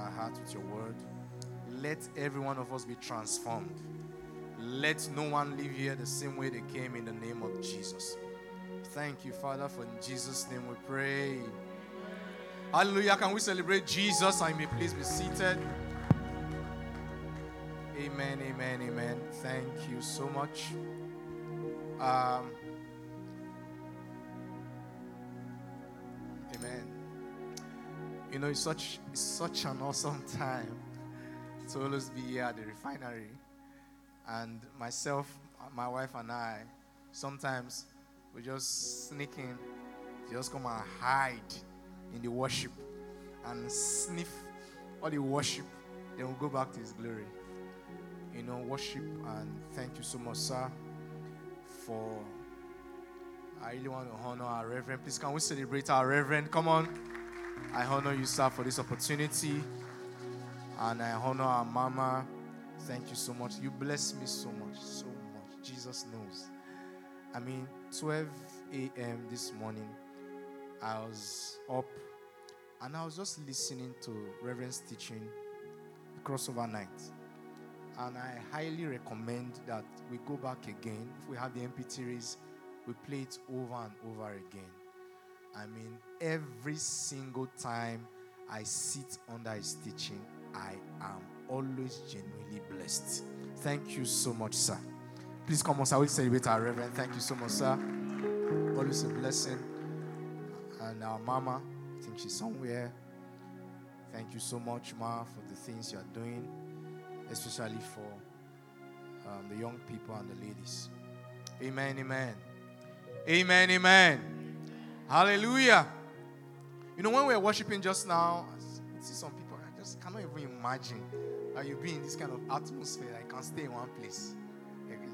our hearts with your word. Let every one of us be transformed. Let no one leave here the same way they came in the name of Jesus. Thank you, Father, for in Jesus' name we pray. Hallelujah. Can we celebrate Jesus? I may please be seated. Amen, amen, amen. Thank you so much. Um, amen. You know, it's such it's such an awesome time to always be here at the refinery. And myself, my wife, and I, sometimes we just sneak in, just come and hide in the worship and sniff all the worship. Then we'll go back to His glory. You know, worship and thank you so much, sir, for. I really want to honor our Reverend. Please, can we celebrate our Reverend? Come on. I honor you, sir, for this opportunity. And I honor our Mama. Thank you so much. You bless me so much, so much. Jesus knows. I mean, 12 a.m. this morning, I was up and I was just listening to Reverend's teaching, crossover night. And I highly recommend that we go back again. If we have the MP3s, we play it over and over again. I mean, every single time I sit under his teaching, I am always genuinely blessed. Thank you so much, sir. Please come on, sir. We celebrate our Reverend. Thank you so much, sir. Always a blessing. And our mama, I think she's somewhere. Thank you so much, Ma, for the things you are doing, especially for um, the young people and the ladies. Amen, amen. Amen, amen. Hallelujah. You know, when we were worshiping just now, I see some people, I just cannot even imagine that you be in this kind of atmosphere. I can't stay in one place.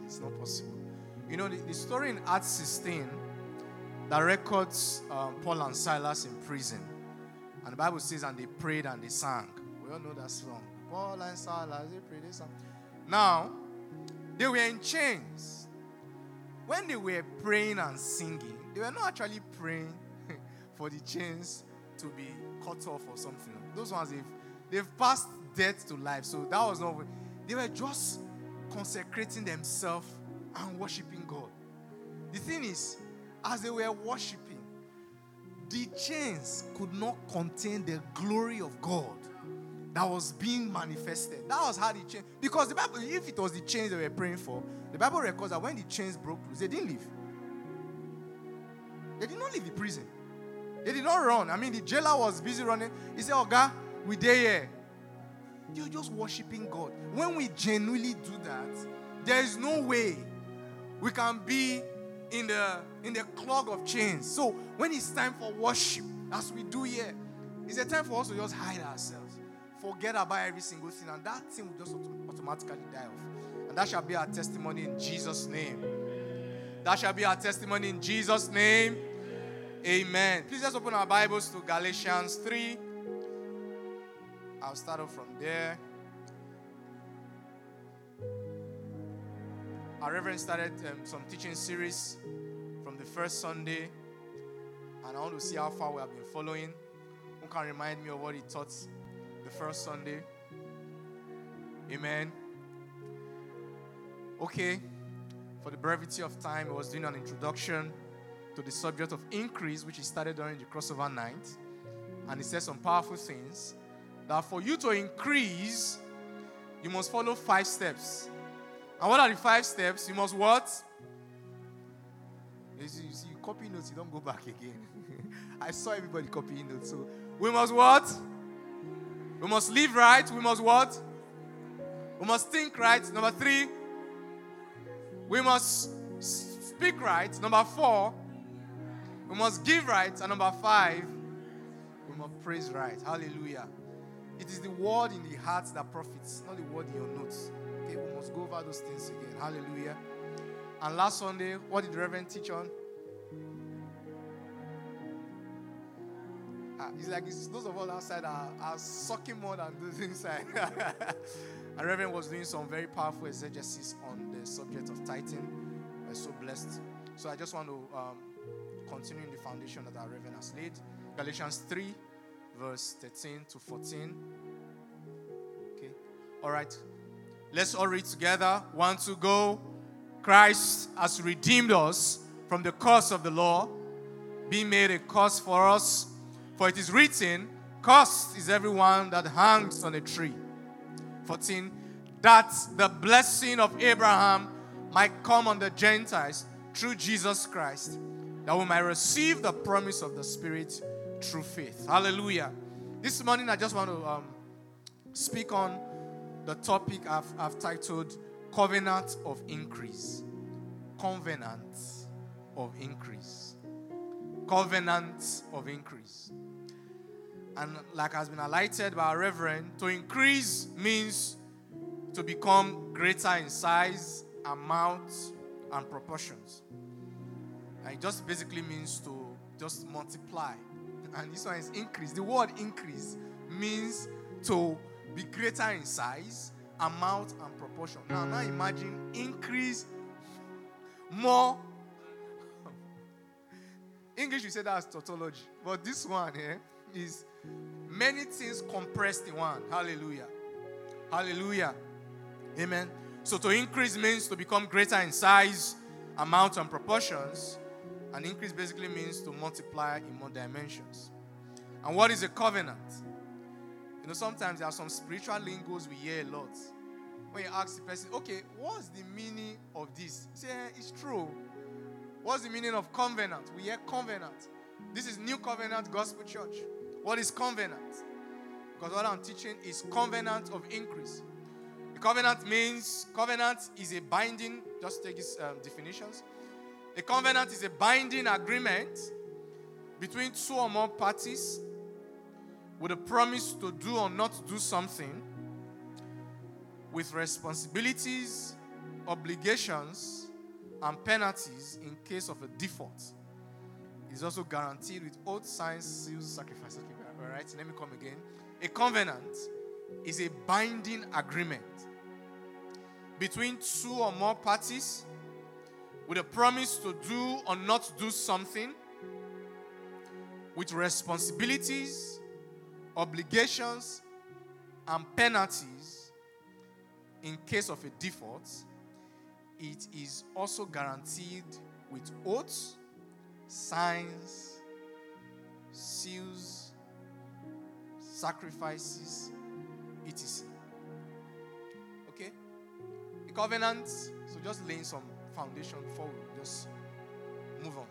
It's not possible. You know, the, the story in Acts 16 that records um, Paul and Silas in prison. And the Bible says, and they prayed and they sang. We all know that song. Paul and Silas, they prayed, they sang. Now, they were in chains. When they were praying and singing, they were not actually praying for the chains to be cut off or something. Those ones, they've, they've passed death to life. So that was not. They were just consecrating themselves and worshiping God. The thing is, as they were worshiping, the chains could not contain the glory of God that was being manifested. That was how the chain, because the Bible, if it was the chains they were praying for, the Bible records that when the chains broke loose, they didn't leave. They did not leave the prison. They did not run. I mean, the jailer was busy running. He said, Oh God, we there here. You're just worshiping God. When we genuinely do that, there is no way we can be in the in the clog of chains. So when it's time for worship, as we do here, it's a time for us to just hide ourselves, forget about every single thing, and that thing will just automatically die off. And that shall be our testimony in Jesus' name. That shall be our testimony in Jesus' name. Amen. Please just open our Bibles to Galatians 3. I'll start off from there. Our Reverend started um, some teaching series from the first Sunday, and I want to see how far we have been following. Who can remind me of what he taught the first Sunday? Amen. Okay, for the brevity of time, I was doing an introduction to the subject of increase, which he started during the crossover night, and he said some powerful things that for you to increase, you must follow five steps. And what are the five steps? You must what? You see, you, see, you copy notes, you don't go back again. I saw everybody copying notes. So we must what? We must live right. We must what? We must think right. Number three, we must speak right. Number four, we must give right. And number five, we must praise right. Hallelujah. It is the word in the heart that profits, not the word in your notes. Okay, we must go over those things again. Hallelujah. And last Sunday, what did the Reverend teach on? Ah, it's like it's those of us outside are, are sucking more than those inside. and Reverend was doing some very powerful exegesis on the subject of tithing. I'm so blessed. So I just want to um, continue in the foundation that our Reverend has laid. Galatians 3, verse 13 to 14. Okay. All right. Let's all read together. One to go. Christ has redeemed us from the curse of the law, being made a curse for us. For it is written, Cursed is everyone that hangs on a tree. 14. That the blessing of Abraham might come on the Gentiles through Jesus Christ, that we might receive the promise of the Spirit through faith. Hallelujah. This morning, I just want to um, speak on the topic I've, I've titled Covenant of Increase. Covenant of Increase. Covenant of Increase. And like has been highlighted by our Reverend, to increase means to become greater in size, amount, and proportions. And it just basically means to just multiply. And this one is increase. The word increase means to be greater in size, amount, and proportion. Now, now imagine increase more. English, you say that's tautology. But this one here is Many things compressed in one. Hallelujah. Hallelujah. Amen. So to increase means to become greater in size, amount, and proportions. And increase basically means to multiply in more dimensions. And what is a covenant? You know, sometimes there are some spiritual lingos we hear a lot. When you ask the person, okay, what's the meaning of this? say, eh, it's true. What's the meaning of covenant? We hear covenant. This is New Covenant Gospel Church. What is covenant? Because what I'm teaching is covenant of increase. The covenant means covenant is a binding, just take its um, definitions. A covenant is a binding agreement between two or more parties with a promise to do or not do something with responsibilities, obligations, and penalties in case of a default. It's also guaranteed with oath, signs, seals, sacrifices. All right, let me come again. A covenant is a binding agreement between two or more parties with a promise to do or not do something with responsibilities, obligations, and penalties in case of a default. It is also guaranteed with oaths, signs, seals, sacrifices, etc. Okay? The covenant, so just laying some foundation we just move on.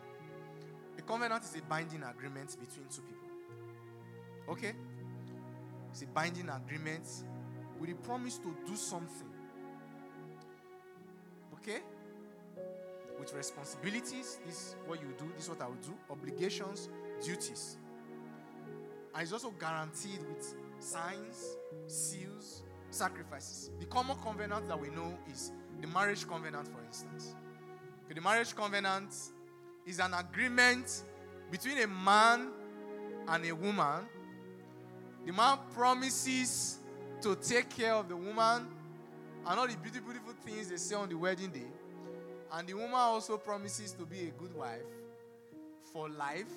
A covenant is a binding agreement between two people. Okay? It's a binding agreement with a promise to do something. Okay? With responsibilities, this is what you do, this is what I will do. Obligations, duties. And it's also guaranteed with signs, seals, sacrifices. The common covenant that we know is the marriage covenant, for instance. Okay, the marriage covenant is an agreement between a man and a woman. The man promises to take care of the woman and all the beautiful, beautiful things they say on the wedding day. And the woman also promises to be a good wife for life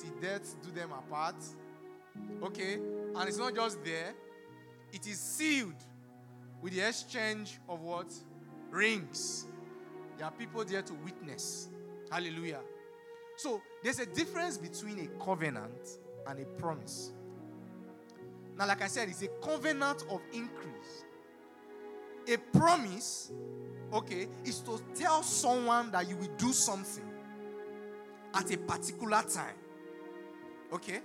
till death do them apart. Okay? And it's not just there, it is sealed with the exchange of what? Rings. There are people there to witness. Hallelujah. So there's a difference between a covenant and a promise. Now, like I said, it's a covenant of increase. A promise, okay, is to tell someone that you will do something at a particular time. Okay?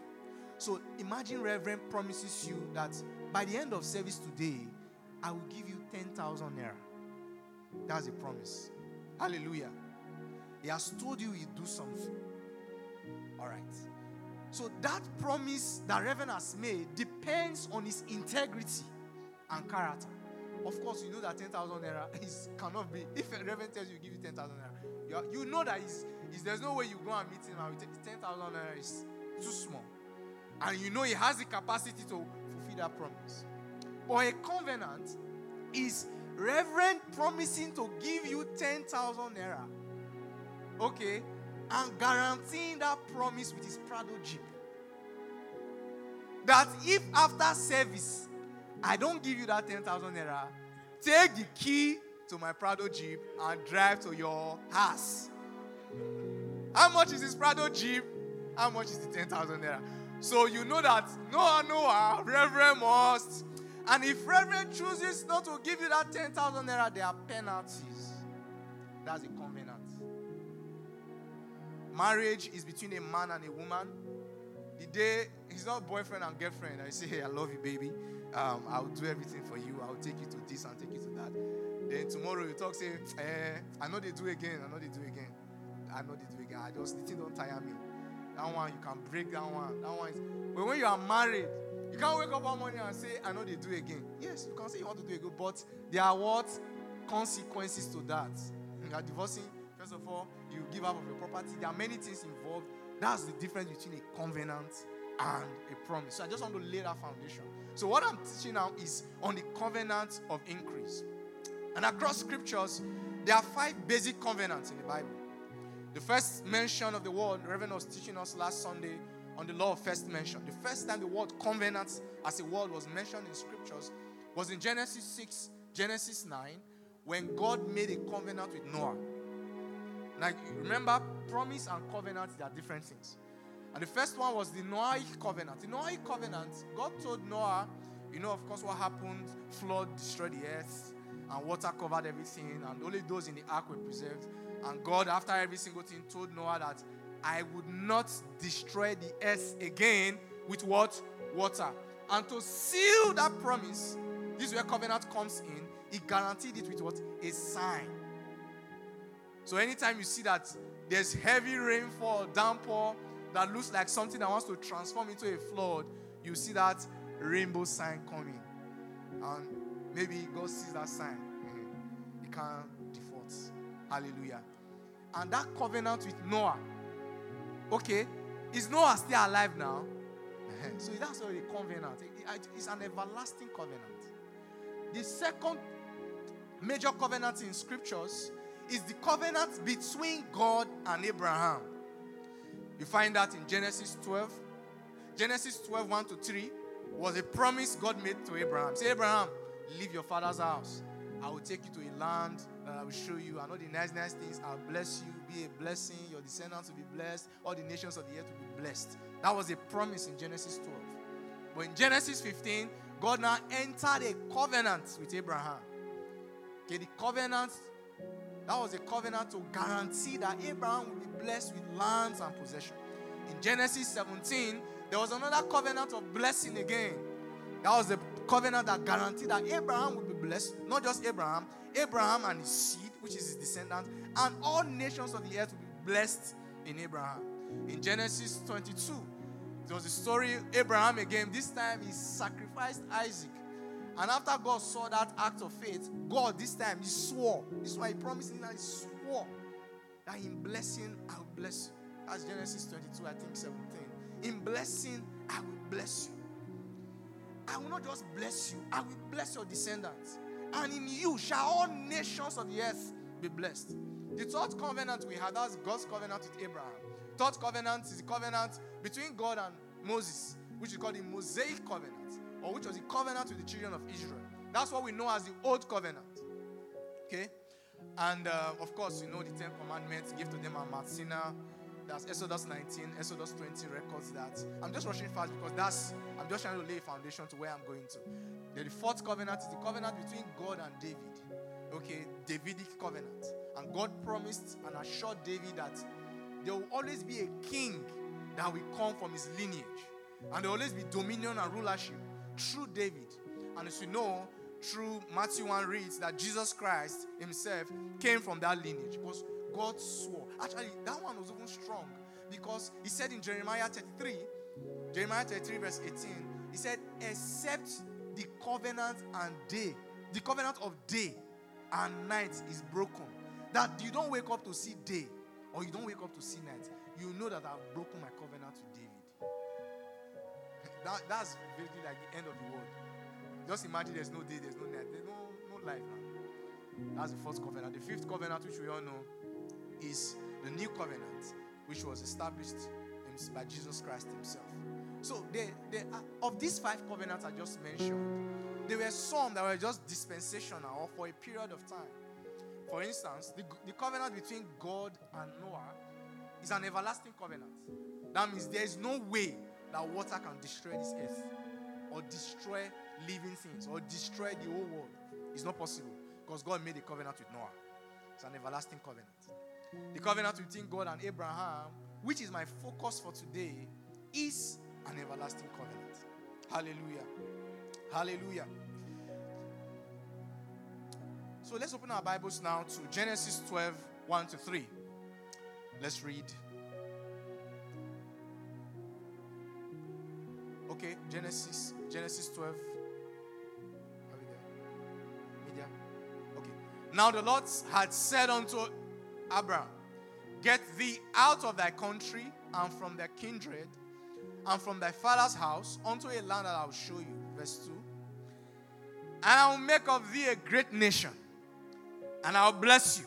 So imagine Reverend promises you that by the end of service today, I will give you 10,000 naira. That's a promise. Hallelujah. He has told you he'll do something. All right. So that promise that Reverend has made depends on his integrity and character. Of course, you know that 10,000 naira is, cannot be. If a Reverend tells you, give you 10,000 naira, you, are, you know that there's no way you go and meet him and 10,000 naira is too small. And you know he has the capacity to fulfill that promise. But a covenant is Reverend promising to give you 10,000 naira. Okay? And guaranteeing that promise with his Prado Jeep. That if after service I don't give you that 10,000 naira. Take the key to my Prado Jeep and drive to your house. How much is this Prado Jeep? How much is the 10,000 naira? So you know that Noah, Noah, Reverend must. And if Reverend chooses not to give you that 10,000 naira, there are penalties. That's a covenant. Marriage is between a man and a woman. The day he's not boyfriend and girlfriend, I say, hey, I love you, baby. Um, I'll do everything for you. I'll take you to this and take you to that. Then tomorrow you talk, say, eh, I know they do again. I know they do again. I know they do again. I just, the thing don't tire me. That one, you can break that one. That one is, but when you are married, you can't wake up one morning and say, I know they do again. Yes, you can say you want to do again, but there are what? Consequences to that. You are divorcing, first of all, you give up of your property. There are many things involved. That's the difference between a covenant and a promise. So I just want to lay that foundation. So what I'm teaching now is on the covenant of increase. And across scriptures, there are five basic covenants in the Bible. The first mention of the word, Reverend was teaching us last Sunday on the law of first mention. The first time the word covenant as a word was mentioned in scriptures was in Genesis 6, Genesis 9, when God made a covenant with Noah. Like, remember, promise and covenant, they are different things. And the first one was the Noahic covenant. The Noahic covenant, God told Noah, you know, of course, what happened? Flood destroyed the earth, and water covered everything, and only those in the ark were preserved. And God, after every single thing, told Noah that I would not destroy the earth again with what? Water. And to seal that promise, this is where covenant comes in. He guaranteed it with what? A sign. So anytime you see that there's heavy rainfall, downpour that looks like something that wants to transform into a flood, you see that rainbow sign coming. And maybe God sees that sign. Mm-hmm. He can't default. Hallelujah. And that covenant with Noah. Okay, is Noah still alive now? so that's already a covenant. It's an everlasting covenant. The second major covenant in scriptures is the covenant between God and Abraham. You find that in Genesis 12. Genesis 12, 1 to 3 was a promise God made to Abraham. Say, Abraham, leave your father's house. I will take you to a land that I will show you. I know the nice, nice things. I'll bless you, be a blessing. Your descendants will be blessed. All the nations of the earth will be blessed. That was a promise in Genesis 12. But in Genesis 15, God now entered a covenant with Abraham. Okay, the covenant that was a covenant to guarantee that Abraham would be blessed with lands and possession. In Genesis 17, there was another covenant of blessing again. That was the covenant that guaranteed that Abraham would be blessed. Not just Abraham, Abraham and his seed, which is his descendants, and all nations of the earth would be blessed in Abraham. In Genesis 22, there was a story Abraham again. This time he sacrificed Isaac and after God saw that act of faith, God this time he swore. This is why he promised him that he swore that in blessing I will bless you. That's Genesis 22, I think 17. In blessing, I will bless you. I will not just bless you, I will bless your descendants. And in you shall all nations of the earth be blessed. The third covenant we had, that's God's covenant with Abraham. Third covenant is the covenant between God and Moses, which is called the Mosaic covenant or which was the covenant with the children of Israel. That's what we know as the Old Covenant. Okay? And uh, of course, you know the Ten Commandments, give to them a Mount Sinai. That's Exodus 19, Exodus 20 records that. I'm just rushing fast because that's, I'm just trying to lay a foundation to where I'm going to. the fourth covenant is the covenant between God and David. Okay, Davidic covenant. And God promised and assured David that there will always be a king that will come from his lineage. And there will always be dominion and rulership through David. And as you know, through Matthew 1 reads that Jesus Christ himself came from that lineage because God swore. Actually, that one was even strong because he said in Jeremiah 33, Jeremiah 33, verse 18, he said, Except the covenant and day, the covenant of day and night is broken. That you don't wake up to see day or you don't wake up to see night. You know that I've broken my covenant with David. That, that's basically like the end of the world. Just imagine there's no day, there's no night, there's no, no life now. That's the first covenant. The fifth covenant, which we all know, is the new covenant, which was established by Jesus Christ Himself. So, they, they, uh, of these five covenants I just mentioned, there were some that were just dispensational or for a period of time. For instance, the, the covenant between God and Noah is an everlasting covenant. That means there is no way that water can destroy this earth or destroy living things or destroy the whole world. It's not possible because God made a covenant with Noah. It's an everlasting covenant. The covenant between God and Abraham, which is my focus for today, is an everlasting covenant. Hallelujah. Hallelujah. So let's open our Bibles now to Genesis 12 1 to 3. Let's read. Okay, Genesis Genesis 12. Are we there? Media. Okay. Now the Lord had said unto Abraham, Get thee out of thy country and from thy kindred and from thy father's house unto a land that I will show you. Verse 2. And I will make of thee a great nation, and I will bless you,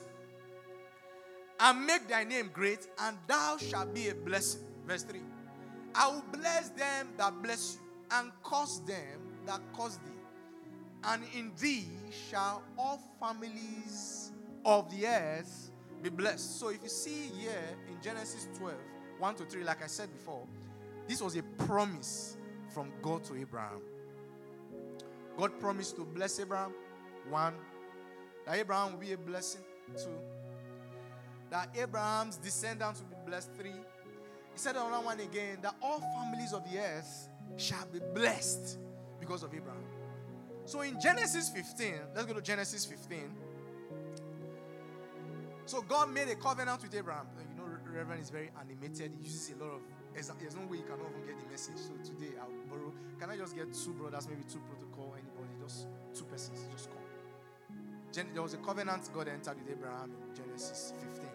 and make thy name great, and thou shalt be a blessing. Verse 3. I will bless them that bless you, and curse them that curse thee. And in thee shall all families of the earth be blessed. So if you see here in Genesis 12, 1 to 3, like I said before, this was a promise from God to Abraham. God promised to bless Abraham. One, that Abraham will be a blessing. Two, that Abraham's descendants will be blessed. Three, he said another one again that all families of the earth shall be blessed because of Abraham. So in Genesis 15, let's go to Genesis 15. So God made a covenant with Abraham. Uh, you know, Reverend is very animated. He uses a lot of. There's, no way you can even get the message. So today I'll borrow. Can I just get two brothers, maybe two protocol, anybody, just two persons, just come. Gen- there was a covenant God entered with Abraham in Genesis 15.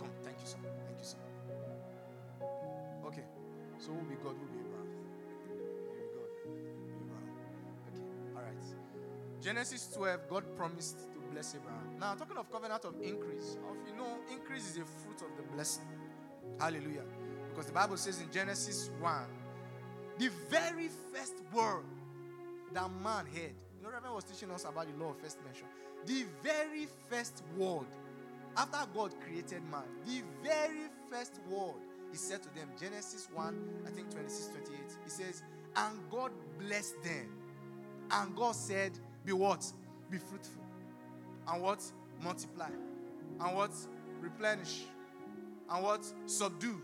Come, thank you, sir. Thank you, sir. Okay, so who will be God? Who will be Abraham? Will be God. Will be Abraham. Okay, all right. Genesis 12, God promised bless Abraham. Now, talking of covenant of increase, you know, increase is a fruit of the blessing. Hallelujah. Because the Bible says in Genesis 1, the very first word that man heard. You know, Reverend was teaching us about the law of first mention. The very first word, after God created man, the very first word he said to them, Genesis 1, I think 26, 28, he says, And God blessed them. And God said, Be what? Be fruitful and what? Multiply. And what? Replenish. And what? Subdue.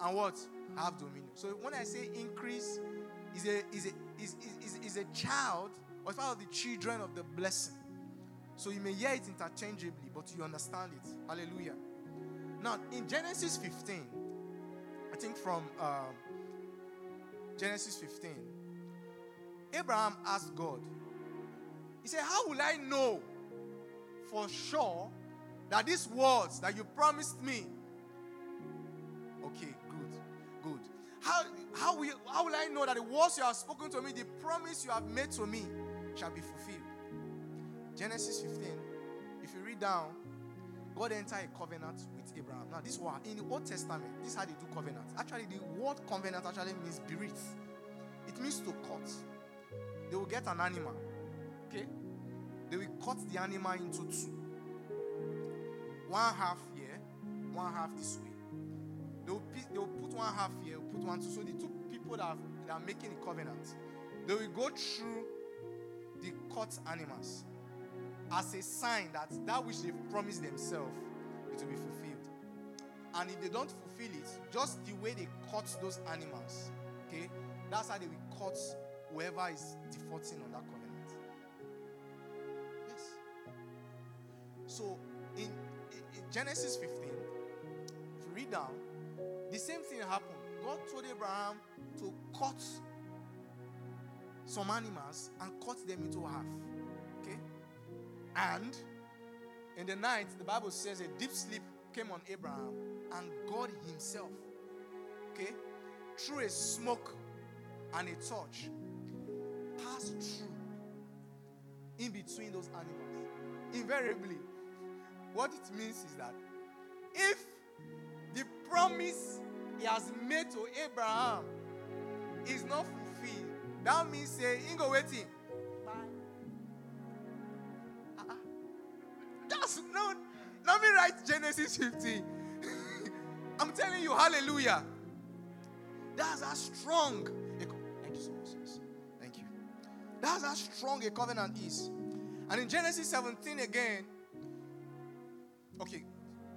And what? Have dominion. So when I say increase, is a is a is, is, is a child or part of the children of the blessing. So you may hear it interchangeably, but you understand it. Hallelujah. Now in Genesis 15, I think from um, Genesis 15, Abraham asked God, he said, How will I know for sure that these words that you promised me, okay, good, good. How, how, will, how will I know that the words you have spoken to me, the promise you have made to me, shall be fulfilled? Genesis 15, if you read down, God entered a covenant with Abraham. Now, this one in the Old Testament, this is how they do covenant. Actually, the word covenant actually means berit. It means to cut. They will get an animal. Okay? They will cut the animal into two. One half here, one half this way. They will, they will put one half here, put one two. So the two people that are, that are making the covenant, they will go through the cut animals as a sign that that which they've promised themselves, it will be fulfilled. And if they don't fulfill it, just the way they cut those animals, okay, that's how they will cut whoever is defaulting on that covenant. So in, in Genesis 15, if you read down, the same thing happened. God told Abraham to cut some animals and cut them into half. Okay? And in the night, the Bible says a deep sleep came on Abraham and God Himself, okay, through a smoke and a torch, passed through in between those animals. Invariably, what it means is that if the promise he has made to Abraham is not fulfilled, That means say, Ingo waiting. Uh-uh. That's no. Let me write Genesis 15. I'm telling you, hallelujah. That's how strong. Thank you so much. Thank you. That's how strong a covenant is. And in Genesis 17 again, okay,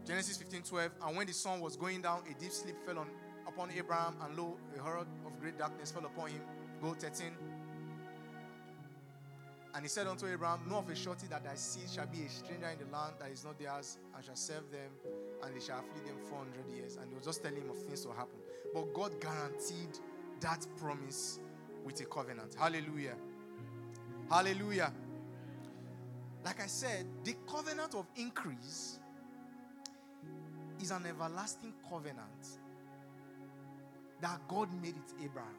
Genesis 15 12, and when the sun was going down, a deep sleep fell on upon Abraham, and lo, a horror of great darkness fell upon him. Go 13. And he said unto Abraham, Know of a surety that thy seed shall be a stranger in the land that is not theirs, and shall serve them, and they shall afflict them 400 years. And he was just telling him of things to happen. But God guaranteed that promise with a covenant. Hallelujah. Hallelujah. Like I said, the covenant of increase is an everlasting covenant that God made with Abraham.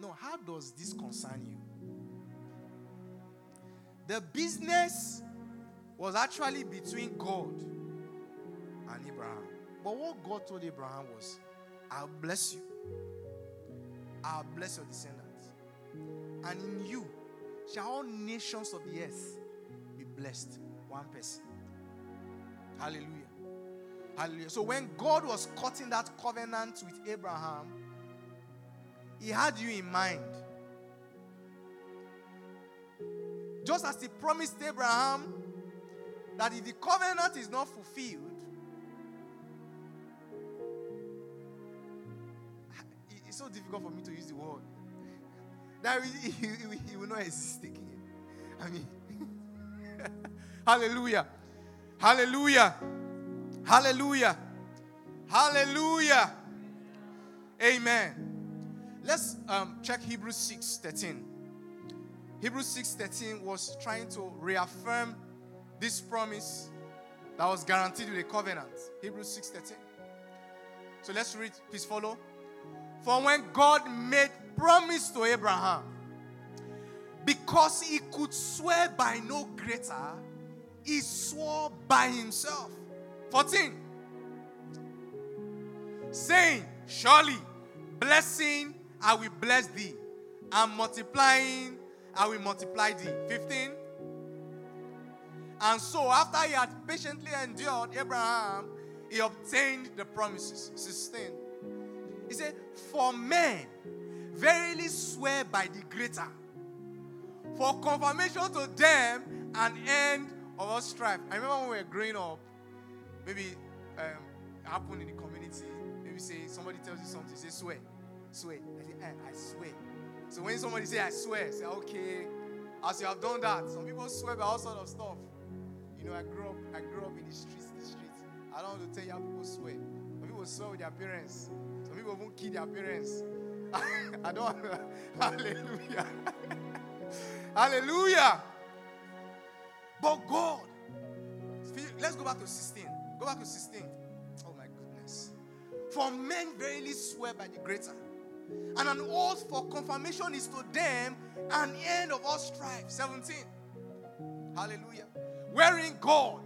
No, how does this concern you? The business was actually between God and Abraham. But what God told Abraham was, I'll bless you. I'll bless your descendants. And in you shall all nations of the earth be blessed. One person. Hallelujah. Hallelujah. So when God was cutting that covenant with Abraham, he had you in mind. Just as he promised Abraham that if the covenant is not fulfilled, it's so difficult for me to use the word that he, will not exist again. I mean, hallelujah, hallelujah, hallelujah, hallelujah, amen. Let's um, check Hebrews 6 13. Hebrews 6 13 was trying to reaffirm this promise that was guaranteed with a covenant. Hebrews 6 13. So let's read, please follow. For when God made promise to Abraham, because he could swear by no greater, he swore by himself. 14. Saying, Surely blessing I will bless thee, and multiplying, I will multiply thee. 15. And so, after he had patiently endured Abraham, he obtained the promises. 16. He said, For men verily swear by the greater, for confirmation to them an end of all strife. I remember when we were growing up, maybe um, happened in the community, maybe say somebody tells you something, say swear, swear. I say I swear. So when somebody say I swear, say okay. As you have done that, some people swear by all sorts of stuff. You know, I grew up, I grew up in the streets, the streets. I don't want to tell you how people swear. Some people swear with their parents. Some people won't kill their parents. I don't. Hallelujah. Hallelujah. But God. Let's go back to 16. Go back to 16. Oh my goodness. For men verily swear by the greater and an oath for confirmation is to them an end of all strife. 17. Hallelujah. Wherein God,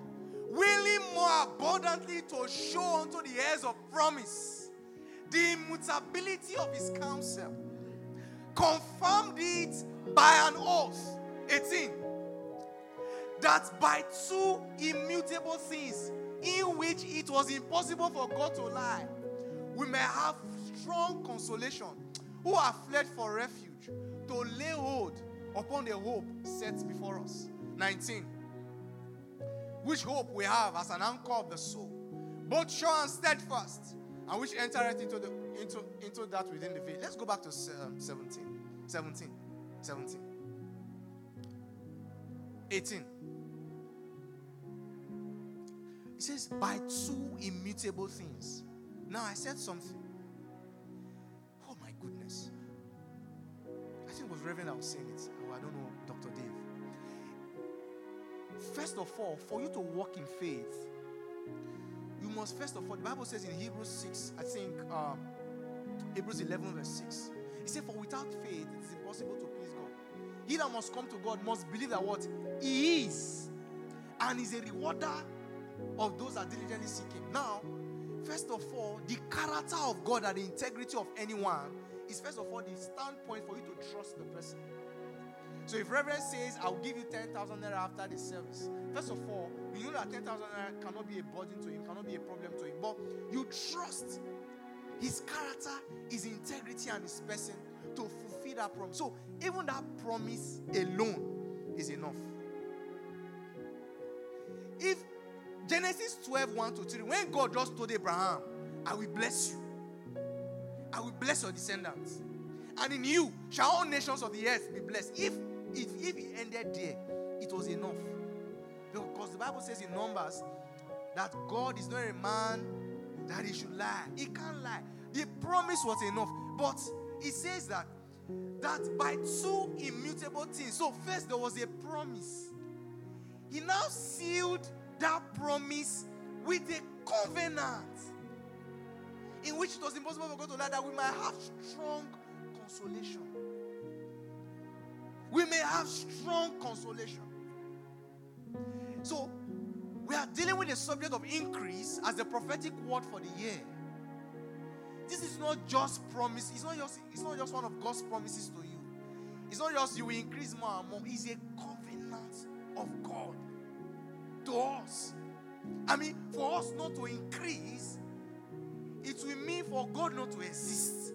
willing more abundantly to show unto the heirs of promise the immutability of his counsel, confirmed it by an oath. 18. That by two immutable things, in which it was impossible for God to lie, we may have strong consolation who have fled for refuge to lay hold upon the hope set before us. 19. Which hope we have as an anchor of the soul, both sure and steadfast, and which entereth into, the, into, into that within the veil. Let's go back to um, 17. 17. 17. 18. It says, by two immutable things. Now I said something Oh my goodness. I think it was Reverend I was saying it. Oh, I don't know, Dr. Dave. First of all, for you to walk in faith, you must first of all, the Bible says in Hebrews 6, I think um, Hebrews 11, verse 6. He said, For without faith, it is impossible to please God. He that must come to God must believe that what? He is. And is a rewarder of those that diligently seek Him. Now, first of all, the character of God and the integrity of anyone is first of all the standpoint for you to trust the person. So if Reverend says, I'll give you 10,000 naira after the service, first of all, you know that 10,000 naira cannot be a burden to him, cannot be a problem to him, but you trust his character, his integrity, and his person to fulfill that promise. So even that promise alone is enough. If Genesis 12, 1 to 3, when God just told Abraham, I will bless you, I will bless your descendants, and in you shall all nations of the earth be blessed. If if, if he ended there, it was enough. Because the Bible says in Numbers that God is not a man that he should lie. He can't lie. The promise was enough. But he says that that by two immutable things. So first there was a promise. He now sealed that promise with a covenant in which it was impossible for God to lie that we might have strong consolation we may have strong consolation. So, we are dealing with the subject of increase as the prophetic word for the year. This is not just promise, it's not just, it's not just one of God's promises to you. It's not just you will increase more and more, it's a covenant of God us. I mean, for us not to increase, it will mean for God not to exist.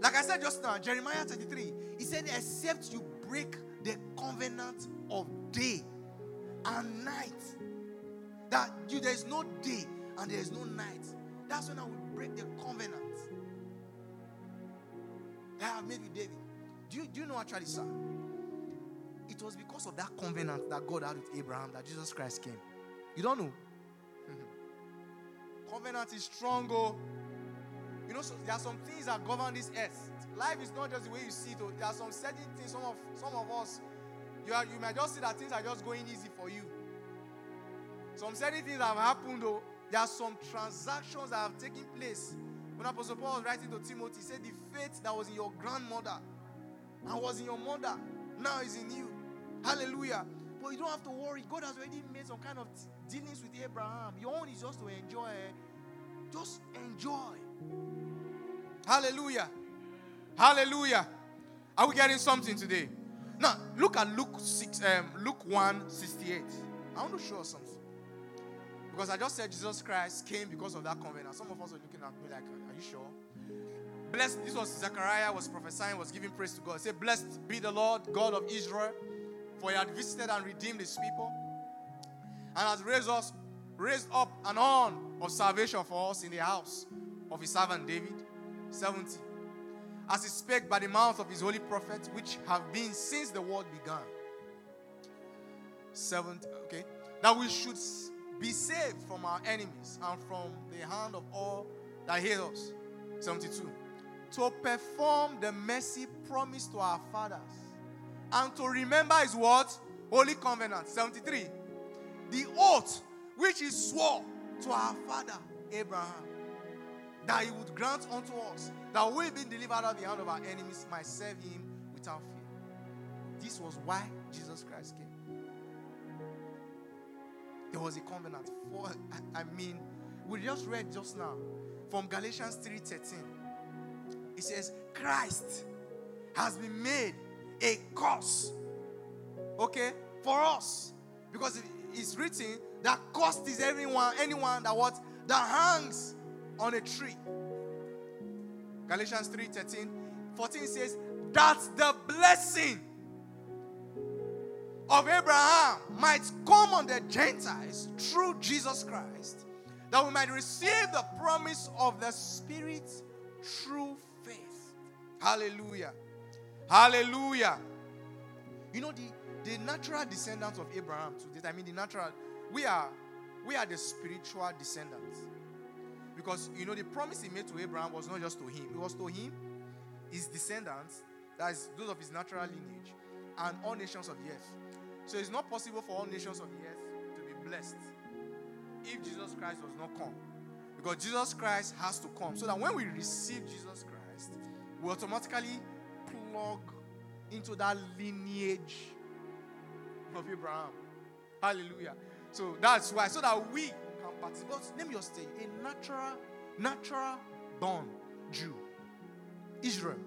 Like I said just now, Jeremiah 33, he said, Except you break the covenant of day and night, that you, there is no day and there is no night. That's when I will break the covenant that I have made with David. Do you, do you know actually, sir? It was because of that covenant that God had with Abraham that Jesus Christ came. You don't know? covenant is strong, oh. You know, so there are some things that govern this earth. Life is not just the way you see it. Oh. There are some certain things. Some of some of us, you are, you might just see that things are just going easy for you. Some certain things have happened though. There are some transactions that have taken place. When Apostle Paul was writing to Timothy, he said, The faith that was in your grandmother and was in your mother now is in you. Hallelujah. But you don't have to worry. God has already made some kind of dealings with Abraham. Your own is just to enjoy. Just enjoy. Hallelujah. Hallelujah. Are we getting something today? Now, look at Luke 6, um, Luke 1 68. I want to show us something. Because I just said Jesus Christ came because of that covenant. Some of us are looking at me like, are you sure? Blessed, this was Zechariah was prophesying, was giving praise to God. Say, Blessed be the Lord, God of Israel, for he had visited and redeemed his people, and has raised us, raised up an horn of salvation for us in the house of his servant David. 70. As he spake by the mouth of his holy prophets, which have been since the world began. 70. Okay. That we should be saved from our enemies and from the hand of all that hate us. 72. To perform the mercy promised to our fathers and to remember his what? Holy covenant. 73. The oath which he swore to our father Abraham that he would grant unto us that we being delivered out of the hand of our enemies might serve him without fear. This was why Jesus Christ came. There was a covenant. For I mean, we just read just now from Galatians 3:13. It says, Christ has been made a curse. Okay? For us. Because it's written that cost is everyone, anyone that what that hangs on a tree. Galatians 3 13, 14 says, That the blessing of Abraham might come on the Gentiles through Jesus Christ, that we might receive the promise of the Spirit through faith. Hallelujah. Hallelujah. You know, the, the natural descendants of Abraham today, I mean, the natural, we are we are the spiritual descendants. Because you know the promise he made to Abraham was not just to him, it was to him, his descendants, that is those of his natural lineage, and all nations of the earth. So it's not possible for all nations of the earth to be blessed if Jesus Christ does not come. Because Jesus Christ has to come. So that when we receive Jesus Christ, we automatically plug into that lineage of Abraham. Hallelujah. So that's why, so that we can participate. Let me just say, a natural, natural born Jew Israel.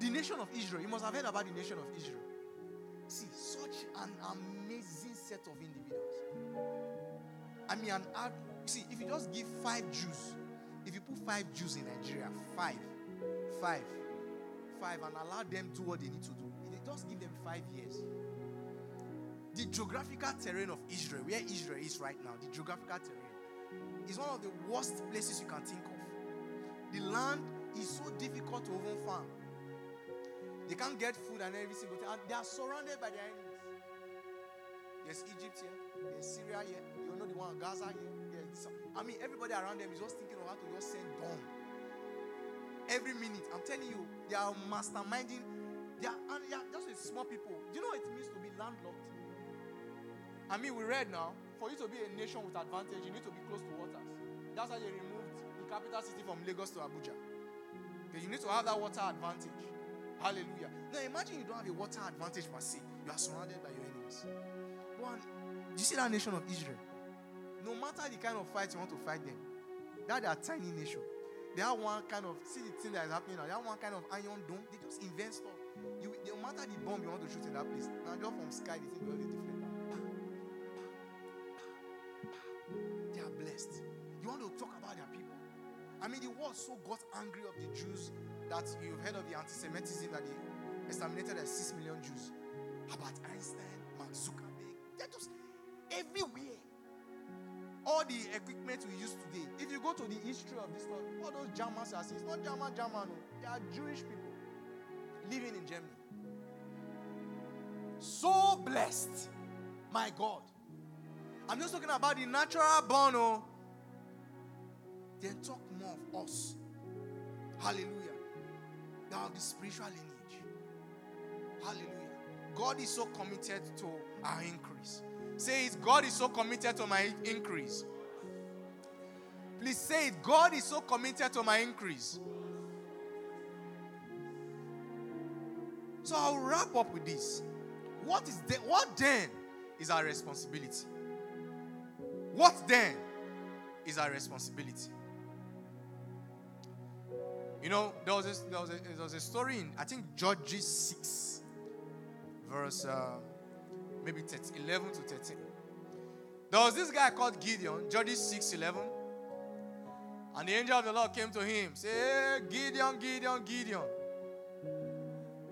The nation of Israel. You must have heard about the nation of Israel. See, such an amazing set of individuals. I mean, an see, if you just give five Jews, if you put five Jews in Nigeria, five, five, five, and allow them do what they need to do, they just give them five years. The geographical terrain of Israel, where Israel is right now, the geographical terrain, is one of the worst places you can think of. The land is so difficult to even farm. They can't get food and every single thing. And They are surrounded by their enemies. There's Egypt here, there's Syria here, you know the one Gaza here. There's I mean, everybody around them is just thinking of how to just send bomb. Every minute, I'm telling you, they are masterminding. They are, and they are just small people. Do you know what it means to be landlocked? I mean, we read now, for you to be a nation with advantage, you need to be close to waters. That's why they removed the capital city from Lagos to Abuja. Okay, you need to have that water advantage. Hallelujah. Now imagine you don't have a water advantage per se. You are surrounded by your enemies. One, do you see that nation of Israel? No matter the kind of fight you want to fight them, that they are tiny nation. They have one kind of see the thing that is happening now. They have one kind of iron dome. They just invent stuff. You, no matter the bomb you want to shoot in that place, now just from sky, the thing will different. They are blessed. You want to talk about their people. I mean, the world so got angry of the Jews that you've heard of the anti-Semitism that they exterminated as six million Jews. Albert Einstein, Mark Zuckerberg, they're just everywhere all the equipment we use today, if you go to the history of this stuff, all those Germans are it's not German, German, no. they are Jewish people living in Germany. So blessed, my God. I'm just talking about the natural born, oh. Then talk more of us. Hallelujah. Now the spiritual lineage. Hallelujah. God is so committed to our increase. Say it, God is so committed to my increase. Please say it, God is so committed to my increase. So I'll wrap up with this. What is the, what then is our responsibility? What then is our responsibility? You know, there was a, there was a, there was a story in, I think, Judges 6, verse. Uh, maybe 13, 11 to 13. There was this guy called Gideon, Judges 6 11. And the angel of the Lord came to him, say, hey, Gideon, Gideon, Gideon.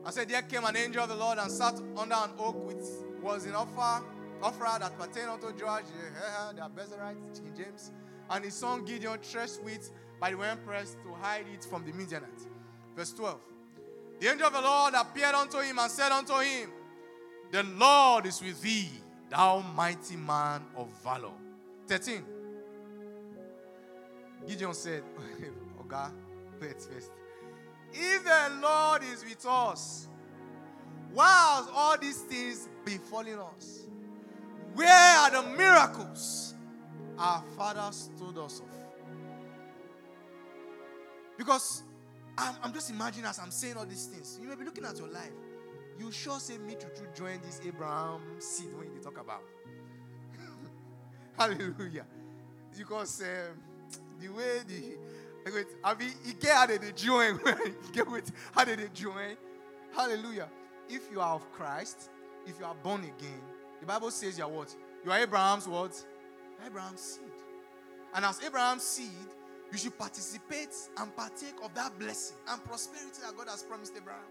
I said, There came an angel of the Lord and sat under an oak which was in Ophrah, Ophrah that pertained unto Joash, the Abiezrite, King James. And his son Gideon threshed wheat by the winepress to hide it from the Midianites. Verse 12. The angel of the Lord appeared unto him and said unto him, the Lord is with thee, thou mighty man of valor. 13. Gideon said, Oga, wait first. If the Lord is with us, why are all these things befalling us? Where are the miracles our fathers told us of? Because I'm, I'm just imagining as I'm saying all these things, you may be looking at your life you sure say me to to join this Abraham seed when they talk about. Hallelujah. Because um, the way the I mean, he get how they join? get with how they join? Hallelujah. If you are of Christ, if you are born again, the Bible says you are what? You are Abraham's what? Abraham's seed. And as Abraham's seed, you should participate and partake of that blessing and prosperity that God has promised Abraham.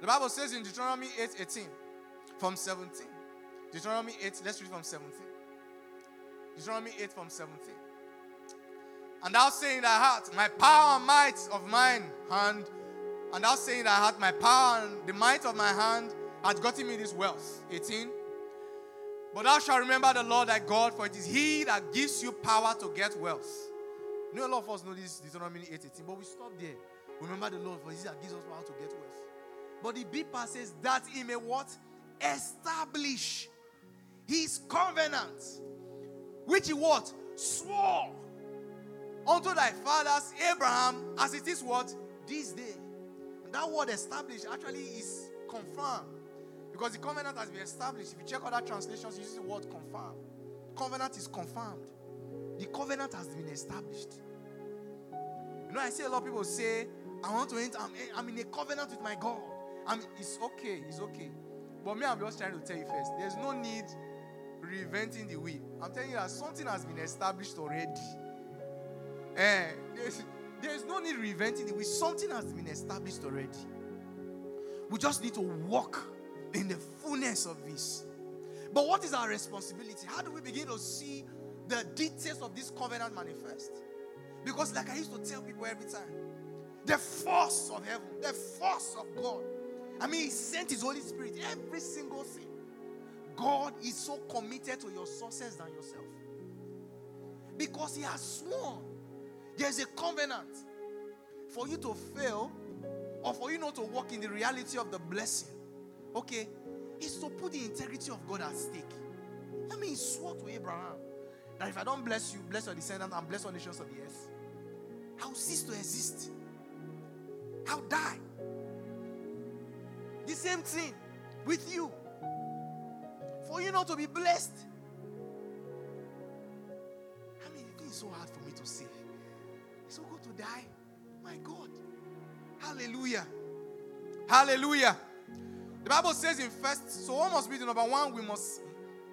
The Bible says in Deuteronomy 8 18 from 17. Deuteronomy 8, let's read from 17. Deuteronomy 8 from 17. And thou say in thy heart, My power and might of mine hand, and thou say in thy heart, My power and the might of my hand hath gotten me this wealth. 18. But thou shalt remember the Lord thy God, for it is he that gives you power to get wealth. You know, a lot of us know this Deuteronomy 8 18, but we stop there. Remember the Lord, for he that gives us power to get wealth. But the B part says that he may what? Establish his covenant. Which he what? Swore unto thy fathers Abraham as it is what? This day. And that word established actually is confirmed. Because the covenant has been established. If you check other translations, you see the word confirm. Covenant is confirmed. The covenant has been established. You know, I see a lot of people say, I want to enter, I'm in a covenant with my God. I mean, it's okay, it's okay. But me, I'm just trying to tell you first. There's no need reinventing the wheel. I'm telling you that something has been established already. Eh, there's, there's no need reinventing the wheel. Something has been established already. We just need to walk in the fullness of this. But what is our responsibility? How do we begin to see the details of this covenant manifest? Because, like I used to tell people every time, the force of heaven, the force of God. I mean, He sent His Holy Spirit every single thing. God is so committed to your success than yourself. Because He has sworn there's a covenant for you to fail or for you not to walk in the reality of the blessing. Okay, is to put the integrity of God at stake. I mean, He swore to Abraham that if I don't bless you, bless your descendants, and bless all nations of the earth, I'll cease to exist. I'll die. The same thing with you. For you not to be blessed. I mean, it is so hard for me to say. It's so good to die. My God. Hallelujah. Hallelujah. The Bible says in first, so what must be the number one? We must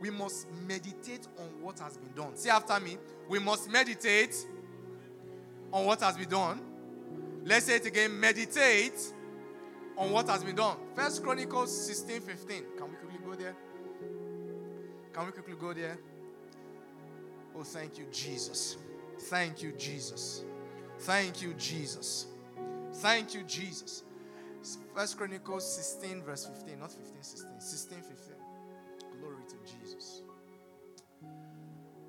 we must meditate on what has been done. See after me. We must meditate on what has been done. Let's say it again. Meditate on what has been done. First Chronicles 16, 15. Can we quickly go there? Can we quickly go there? Oh, thank you, Jesus. Thank you, Jesus. Thank you, Jesus. Thank you, Jesus. First Chronicles 16, verse 15. Not 15, 16. 16, 15. Glory to Jesus.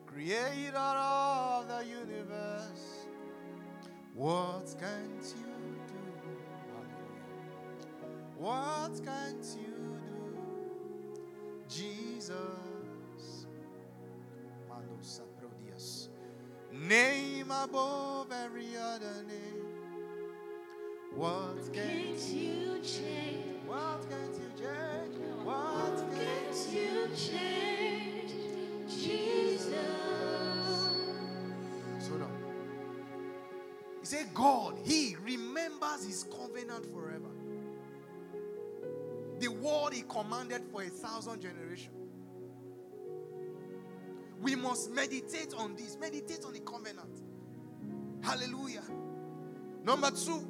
Creator of the universe, what can't you. What can't you do? Jesus. Mando Saprodias. Name above every other name. What can't you change? What can't you change? What can't you change? Jesus. Slow down. He said, God, He remembers His covenant forever. The word He commanded for a thousand generations. We must meditate on this, meditate on the covenant. Hallelujah. Number two,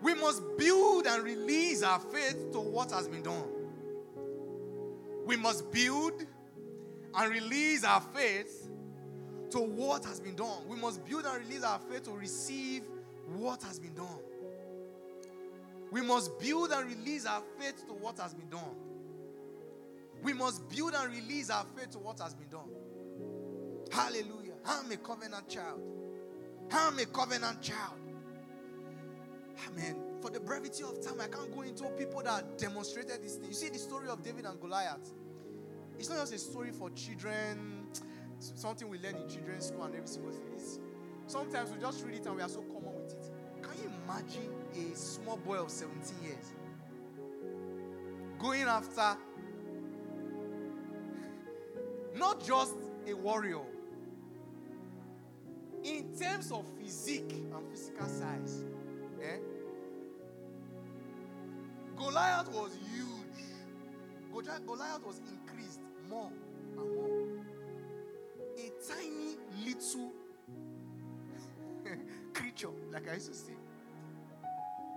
we must build and release our faith to what has been done. We must build and release our faith to what has been done. We must build and release our faith to receive what has been done. We must build and release our faith to what has been done. We must build and release our faith to what has been done. Hallelujah. I'm a covenant child. I'm a covenant child. Amen. For the brevity of time, I can't go into people that demonstrated this thing. You see the story of David and Goliath. It's not just a story for children, something we learn in children's school and every single thing. It's, sometimes we just read it and we are so common with it. Can you imagine a small boy of 17 years going after not just a warrior, in terms of physique and physical size? Eh? Goliath was huge. Goliath was increased more and more. A tiny little creature, like I used to say,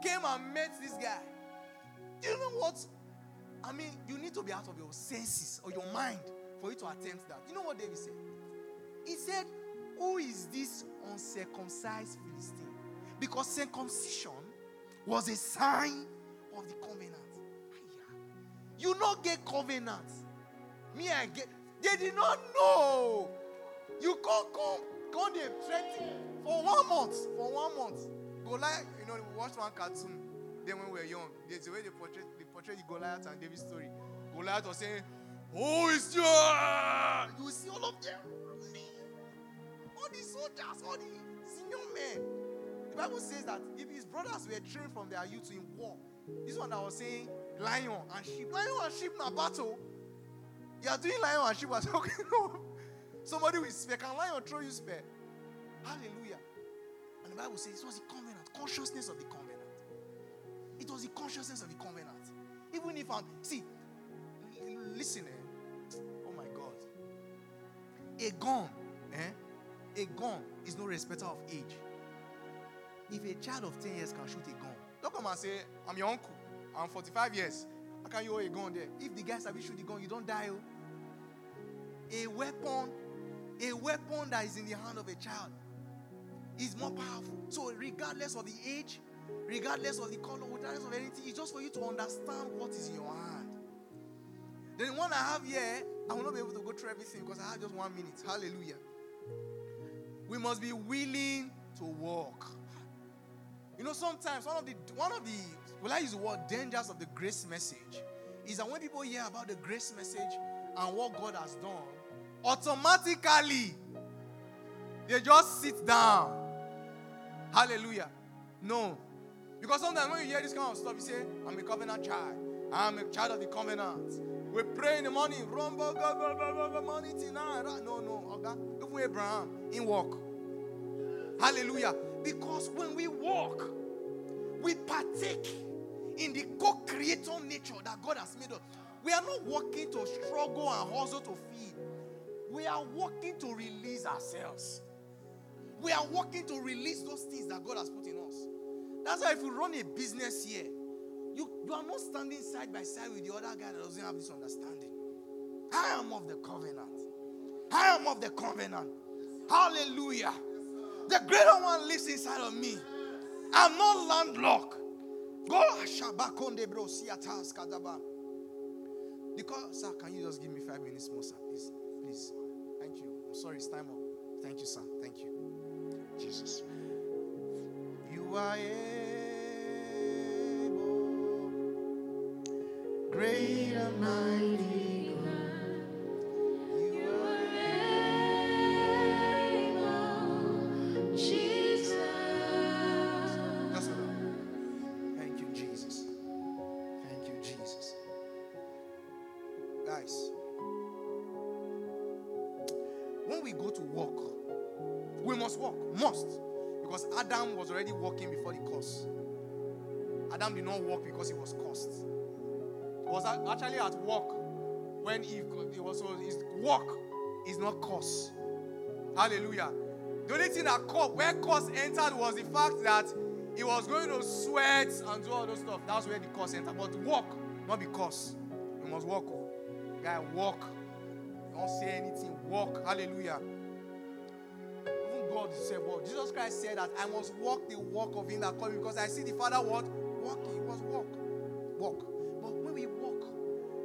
came and met this guy. Do You know what? I mean, you need to be out of your senses or your mind for you to attempt that. You know what David said? He said, Who is this uncircumcised Philistine? Because circumcision was a sign of the covenant. You not get covenant. Me, I get. They did not know. You can't come, come they threaten for one month. For one month. Goliath, you know, we watched one cartoon. Then when we were young, there's a way they portray, they portray the Goliath and David story. Goliath was saying, Who is your? You see all of them. All the soldiers, all the senior men. The Bible says that if his brothers were trained from their youth in war, this one that was saying lion and sheep. Lion and sheep in a battle. You are doing lion and sheep. I said, okay, no. Somebody with spear. Can lion throw you spear? Hallelujah. And the Bible says it was the covenant, consciousness of the covenant. It was the consciousness of the covenant. Even if I'm, see, listen, eh? oh my God. A gun, eh? A gun is no respecter of age. If a child of 10 years can shoot a gun, don't come and say, I'm your uncle, I'm 45 years. How can you hold a gun there? If the guys have shoot the gun, you don't die. oh. A weapon, a weapon that is in the hand of a child is more powerful. So, regardless of the age, regardless of the color, regardless of anything, it's just for you to understand what is in your hand. Then, the one I have here, I will not be able to go through everything because I have just one minute. Hallelujah. We must be willing to walk. You know, sometimes one of the one of the will I use the word dangers of the grace message is that when people hear about the grace message and what God has done, automatically they just sit down. Hallelujah. No. Because sometimes when you hear this kind of stuff, you say, I'm a covenant child. I'm a child of the covenant. We pray in the morning. Rumble, go, go, go, go. No, no. Okay? Even Abraham, in walk. Hallelujah. Because when we walk, we partake in the co-creator nature that God has made us. We are not walking to struggle and hustle to feed. We are walking to release ourselves. We are working to release those things that God has put in us. That's why if you run a business here, you, you are not standing side by side with the other guy that doesn't have this understanding. I am of the covenant. I am of the covenant. Hallelujah. The greater one lives inside of me. I'm not landlocked. Because sir, can you just give me five minutes more, sir? Please. Please. Thank you. I'm sorry, it's time up. Thank you, sir. Thank you. Jesus. You are able, great and mighty Must. Because Adam was already walking before the curse. Adam did not walk because he was cursed. He was actually at work when Eve, was so his walk is not curse. Hallelujah. The only thing that caught where curse entered was the fact that he was going to sweat and do all those stuff. That's where the curse entered. But walk, not because. You must walk. oh. Guy, walk. Don't say anything. Walk. Hallelujah. God said, well, Jesus Christ said that I must walk the walk of him that called me because I see the Father what? Walking. He must walk. Walk. But when we walk,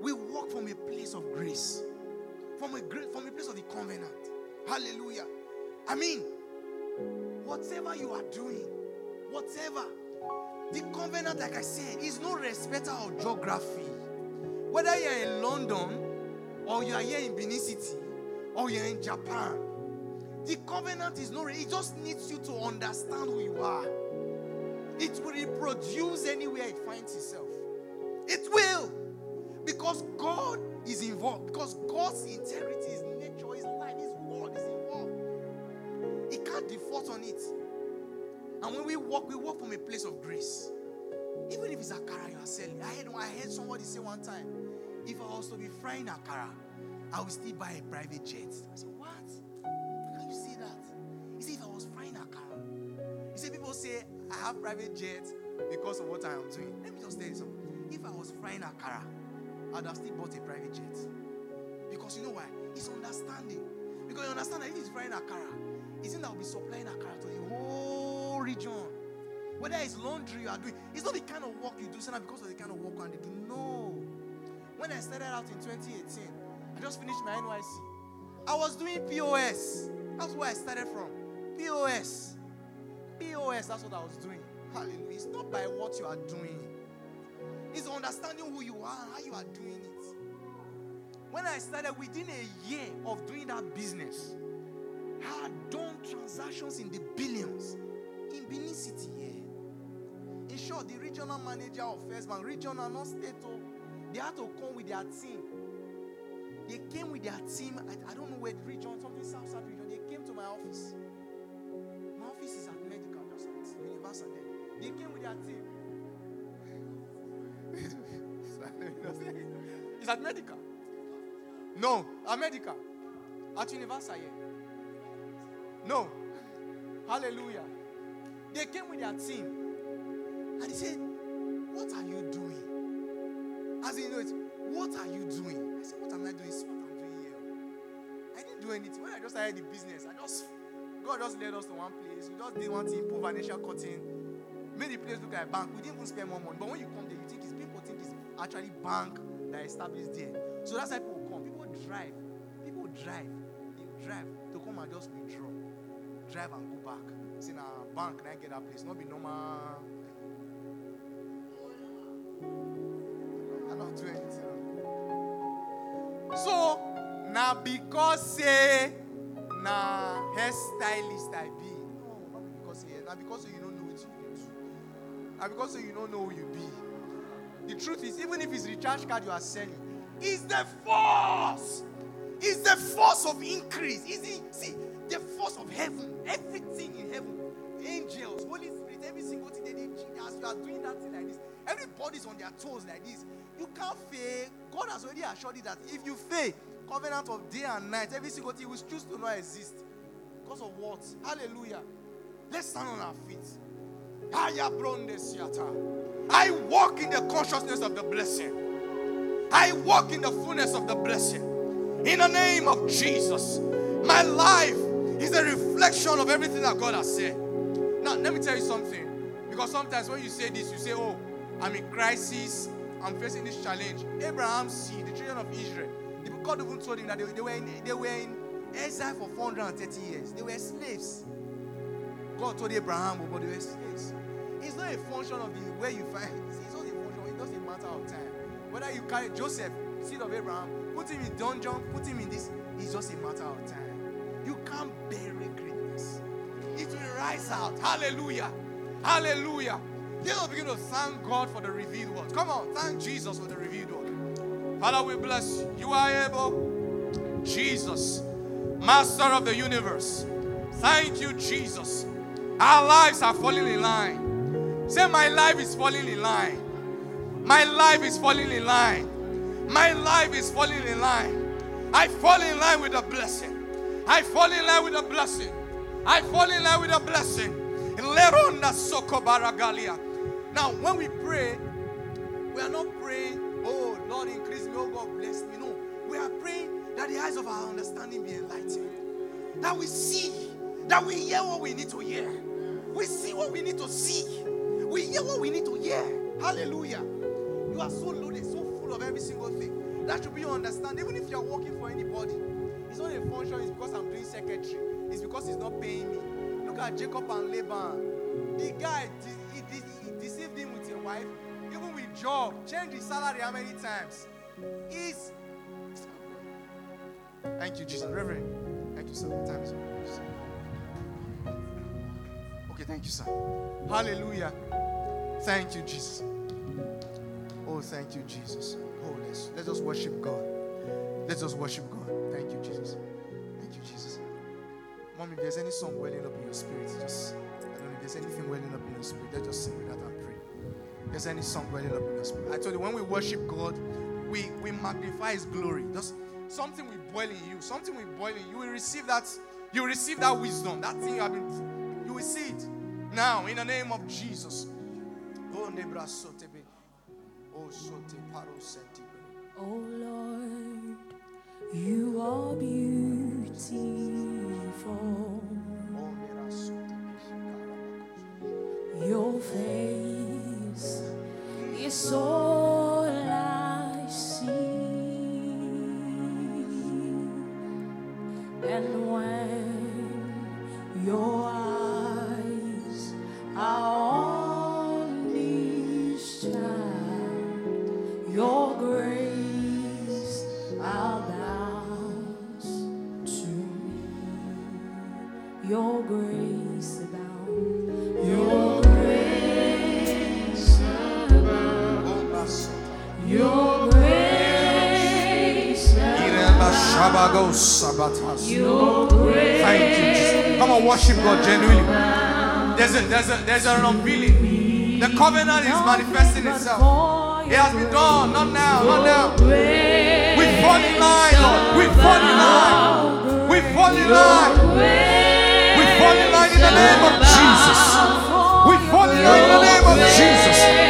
we walk from a place of grace. From a from a place of the covenant. Hallelujah. I mean, whatever you are doing, whatever, the covenant, like I said, is no respecter of geography. Whether you're in London or you are here in Benin City or you're in Japan, the covenant is no, it just needs you to understand who you are. It will reproduce anywhere it finds itself. It will. Because God is involved. Because God's integrity, His nature, His life, His word is involved. He can't default on it. And when we walk, we walk from a place of grace. Even if it's akara you are selling. I heard, I heard somebody say one time, if I was to be frying akara, I would still buy a private jet. I said, what? Have private jets because of what I am doing. Let me just tell you something. If I was frying akara, I'd have still bought a private jet. Because you know why? It's understanding. Because you understand that if it's frying akara, isn't that will be supplying akara to the whole region. Whether it's laundry you are doing, it's not the kind of work you do, it's because of the kind of work they do. No. When I started out in 2018, I just finished my NYSC. I was doing POS. That's where I started from. POS. POS, that's what I was doing. Hallelujah. It's not by what you are doing, it's understanding who you are and how you are doing it. When I started within a year of doing that business, I had done transactions in the billions in Benin City here. In short, the regional manager of First Bank, regional, not state, oh, they had to come with their team. They came with their team. I, I don't know where the region, something South South region. They came to my office. My office is. There. They came with their team. it's at medical. No, at medical. At Universal here. No. Hallelujah. They came with their team. And he said, What are you doing? As you know, it's, what are you doing? I said, What am I doing? It's what I'm doing here. I didn't do anything. When I just started the business, I just God just led us to one place. We just did one thing, put financial cutting, made the place look like a bank. We didn't even spend more money. But when you come there, you think it's people think it's actually bank that established there. So that's why people come. People drive. People drive. They drive to come and just withdraw. Drive and go back. See now bank, now get that place. Not be normal. I don't do anything. So now because say na hairstylist I be. No, not because say now because you don't know what you do. Now because you don't know who you be. The truth is, even if it's recharge card you are selling, it's the force. It's the force of increase. Is it? See, the force of heaven. Everything in heaven. Angels, Holy Spirit, every single thing they did. As you are doing that thing like this, everybody's on their toes like this. You can't fail. God has already assured you that if you fail, covenant of day and night, every single thing will choose to not exist. Because of what? Hallelujah. Let's stand on our feet. I walk in the consciousness of the blessing. I walk in the fullness of the blessing. In the name of Jesus. My life is a reflection of everything that God has said. Now, let me tell you something. Because sometimes when you say this, you say, Oh, I'm in crisis. I'm facing this challenge. Abraham's seed, the children of Israel, God even told him that they, they were in, they were in exile for 430 years. They were slaves. God told Abraham, oh, but they were slaves. It's not a function of the where you find. It's not a function. It doesn't matter of time. Whether you carry Joseph, seed of Abraham, put him in dungeon, put him in this. It's just a matter of time. You can't bury greatness. It will rise out. Hallelujah. Hallelujah. Us begin to thank God for the revealed word. Come on, thank Jesus for the revealed word. Father, we bless you. You are able. Jesus, Master of the universe. Thank you, Jesus. Our lives are falling in line. Say, My life is falling in line. My life is falling in line. My life is falling in line. I fall in line with a blessing. I fall in line with a blessing. I fall in line with a blessing. Now, when we pray, we are not praying, Lord, increase me, oh God, bless me. No, we are praying that the eyes of our understanding be enlightened. That we see, that we hear what we need to hear. We see what we need to see. We hear what we need to hear. Hallelujah. You are so loaded, so full of every single thing. That should be your understanding. Even if you are working for anybody, it's not a function, it's because I'm doing secretary. It's because he's not paying me. Look at Jacob and Laban. The guy, de- he, he deceived him with a wife, even with job, changed his salary how many times? He's. Thank you, Jesus. Reverend. Thank you, sir. Time is up. Okay, thank you, sir. Hallelujah. Thank you, Jesus. Oh, thank you, Jesus. Oh, let's, let's worship God. Let's worship God. Thank you, Jesus. Thank you, Jesus. Mom, if there's any song welling up in your spirit, just, I don't know if there's anything welling up in your spirit, let's just sing with that and pray. If there's any song welling up in spirit. I told you, when we worship God, we, we magnify His glory. Just something will boil in you. Something will boil in you. You will receive that. You will receive that wisdom. That thing you have been. You will see it now in the name of Jesus. Oh, nebra sotebe. Oh, sote paro. Oh Lord, you are beautiful. Oh. Your face And when Thank you, Come on, worship God genuinely. There's a there's a there's an unveiling. The covenant is manifesting itself. It has been done, not now, not now. We fall in line, Lord. We fall in line. We fall in line. We fall in line in the name of Jesus. We fall in line in the name of Jesus.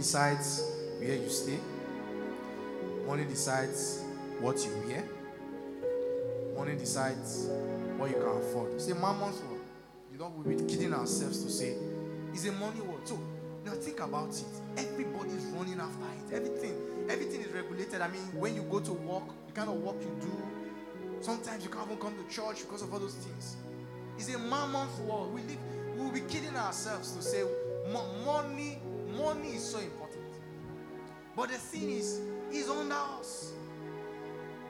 Decides where you stay. Money decides what you wear. Money decides what you can afford. It's a mammon world. You know, we've been kidding ourselves to say it's a money world. So now think about it. Everybody's running after it. Everything, everything is regulated. I mean, when you go to work, the kind of work you do, sometimes you can't even come to church because of all those things. It's a mammon world. We live, we will be kidding ourselves to say mo- money, so important. But the thing is, is under us.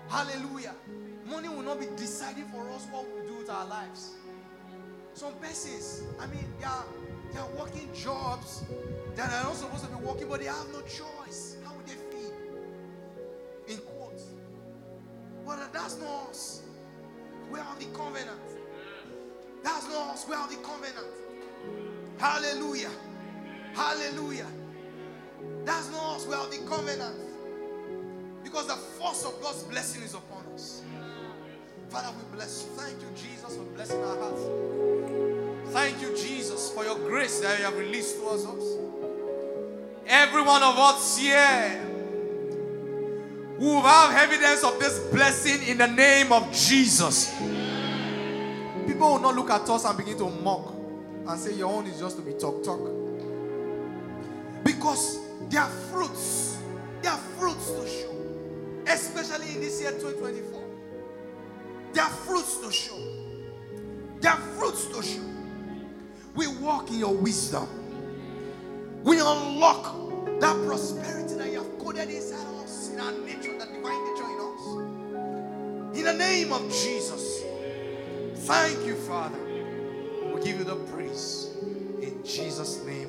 Hallelujah. Money will not be deciding for us what we do with our lives. Some persons, I mean, they are, they are working jobs that are not supposed to be working, but they have no choice. How would they feed? In quotes. But that's not us. We are the covenant. That's not us. We are the covenant. Hallelujah. Hallelujah. That's not us. We are the covenant. Because the force of God's blessing is upon us. Father, we bless you. Thank you, Jesus, for blessing our hearts. Thank you, Jesus, for your grace that you have released towards us. Every one of us here who have evidence of this blessing in the name of Jesus. People will not look at us and begin to mock and say, Your own is just to be talk talk. Because there are fruits, there are fruits to show, especially in this year 2024. There are fruits to show, there are fruits to show. We walk in your wisdom, we unlock that prosperity that you have coded inside us, in our nature, that divine nature in us. In the name of Jesus. Thank you, Father. We give you the praise. In Jesus' name